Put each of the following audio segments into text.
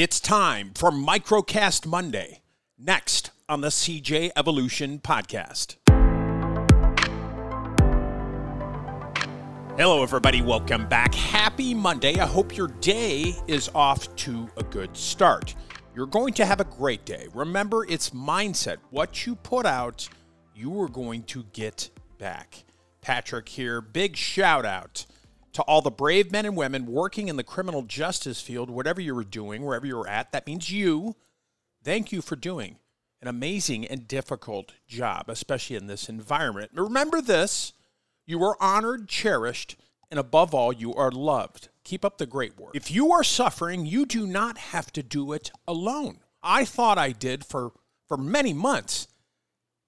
It's time for Microcast Monday, next on the CJ Evolution Podcast. Hello, everybody. Welcome back. Happy Monday. I hope your day is off to a good start. You're going to have a great day. Remember, it's mindset. What you put out, you are going to get back. Patrick here. Big shout out to all the brave men and women working in the criminal justice field, whatever you were doing, wherever you're at. That means you. Thank you for doing an amazing and difficult job, especially in this environment. Remember this you are honored, cherished, and above all, you are loved. Keep up the great work. If you are suffering, you do not have to do it alone. I thought I did for, for many months,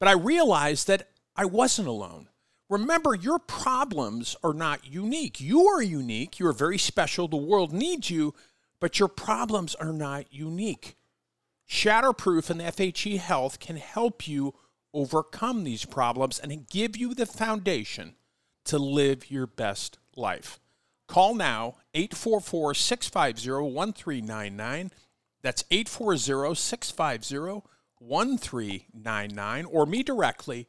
but I realized that I wasn't alone. Remember, your problems are not unique. You are unique. You are very special. The world needs you, but your problems are not unique. Shatterproof and FHE Health can help you overcome these problems and give you the foundation to live your best life. Call now 844 650 1399. That's 840 650 1399 or me directly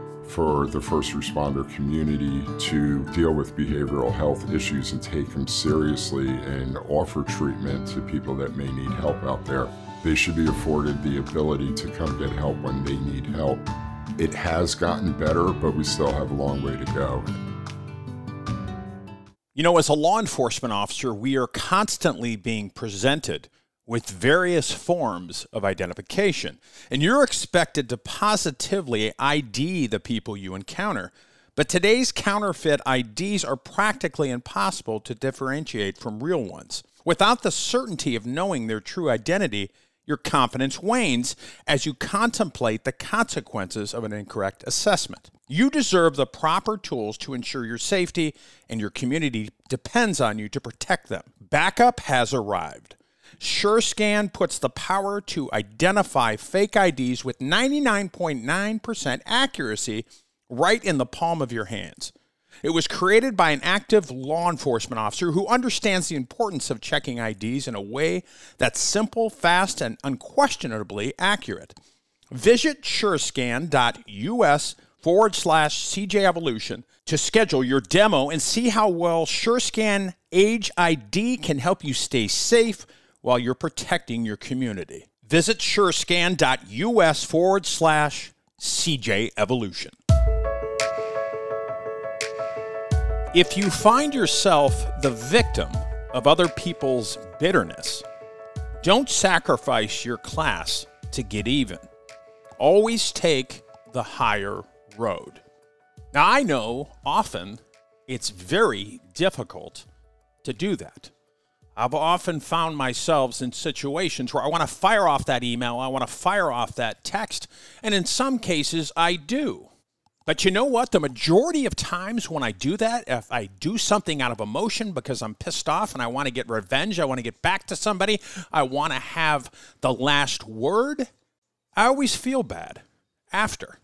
for the first responder community to deal with behavioral health issues and take them seriously and offer treatment to people that may need help out there. They should be afforded the ability to come get help when they need help. It has gotten better, but we still have a long way to go. You know, as a law enforcement officer, we are constantly being presented with various forms of identification. And you're expected to positively ID the people you encounter. But today's counterfeit IDs are practically impossible to differentiate from real ones. Without the certainty of knowing their true identity, your confidence wanes as you contemplate the consequences of an incorrect assessment. You deserve the proper tools to ensure your safety, and your community depends on you to protect them. Backup has arrived. SureScan puts the power to identify fake IDs with 99.9% accuracy right in the palm of your hands. It was created by an active law enforcement officer who understands the importance of checking IDs in a way that's simple, fast, and unquestionably accurate. Visit surescan.us forward slash CJ Evolution to schedule your demo and see how well SureScan Age ID can help you stay safe while you're protecting your community. Visit surescan.us forward slash CJ Evolution. If you find yourself the victim of other people's bitterness, don't sacrifice your class to get even. Always take the higher road. Now, I know often it's very difficult to do that. I've often found myself in situations where I want to fire off that email, I want to fire off that text, and in some cases I do. But you know what? The majority of times when I do that, if I do something out of emotion because I'm pissed off and I want to get revenge, I want to get back to somebody, I want to have the last word, I always feel bad after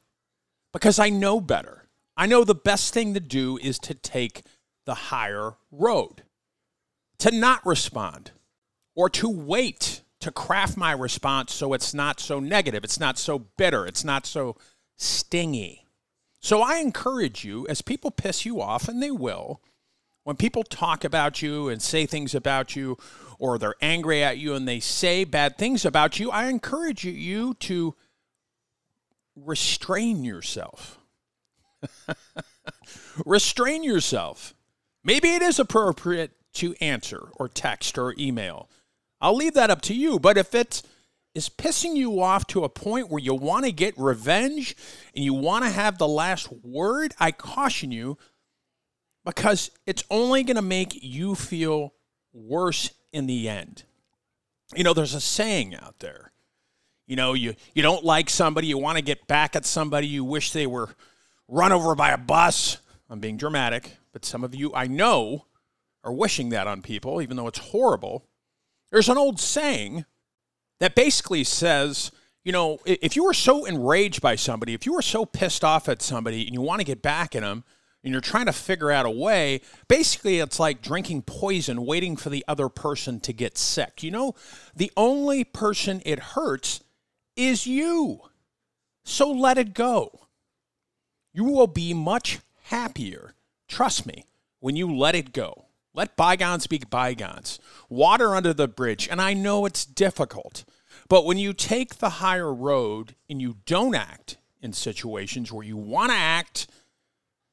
because I know better. I know the best thing to do is to take the higher road to not respond or to wait to craft my response so it's not so negative, it's not so bitter, it's not so stingy. So I encourage you, as people piss you off, and they will, when people talk about you and say things about you, or they're angry at you and they say bad things about you, I encourage you to restrain yourself. restrain yourself. Maybe it is appropriate to answer or text or email. I'll leave that up to you. But if it is pissing you off to a point where you want to get revenge and you want to have the last word, I caution you because it's only going to make you feel worse in the end. You know, there's a saying out there. You know, you, you don't like somebody, you want to get back at somebody, you wish they were run over by a bus. I'm being dramatic, but some of you I know are wishing that on people, even though it's horrible. There's an old saying that basically says, you know, if you are so enraged by somebody, if you are so pissed off at somebody and you want to get back at them, and you're trying to figure out a way, basically it's like drinking poison, waiting for the other person to get sick. You know, the only person it hurts is you. So let it go. You will be much happier, trust me, when you let it go. Let bygones be bygones. Water under the bridge. And I know it's difficult, but when you take the higher road and you don't act in situations where you want to act,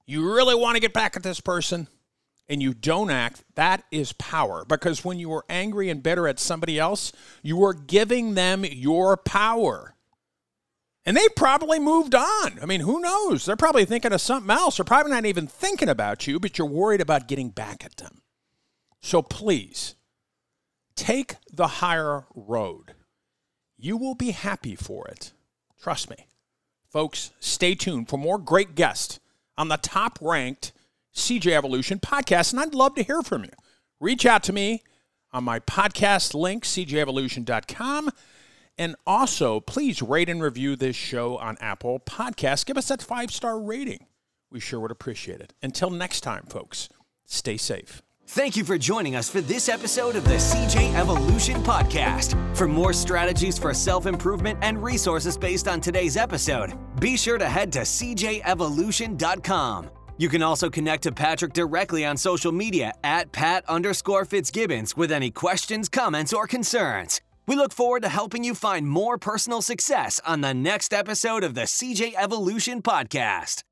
you really want to get back at this person, and you don't act, that is power. Because when you are angry and bitter at somebody else, you are giving them your power. And they probably moved on. I mean, who knows? They're probably thinking of something else. They're probably not even thinking about you, but you're worried about getting back at them. So please take the higher road. You will be happy for it. Trust me. Folks, stay tuned for more great guests on the top ranked CJ Evolution podcast, and I'd love to hear from you. Reach out to me on my podcast link, cjevolution.com. And also, please rate and review this show on Apple Podcasts. Give us that five star rating. We sure would appreciate it. Until next time, folks, stay safe. Thank you for joining us for this episode of the CJ Evolution Podcast. For more strategies for self improvement and resources based on today's episode, be sure to head to cjevolution.com. You can also connect to Patrick directly on social media at Pat underscore Fitzgibbons with any questions, comments, or concerns. We look forward to helping you find more personal success on the next episode of the CJ Evolution Podcast.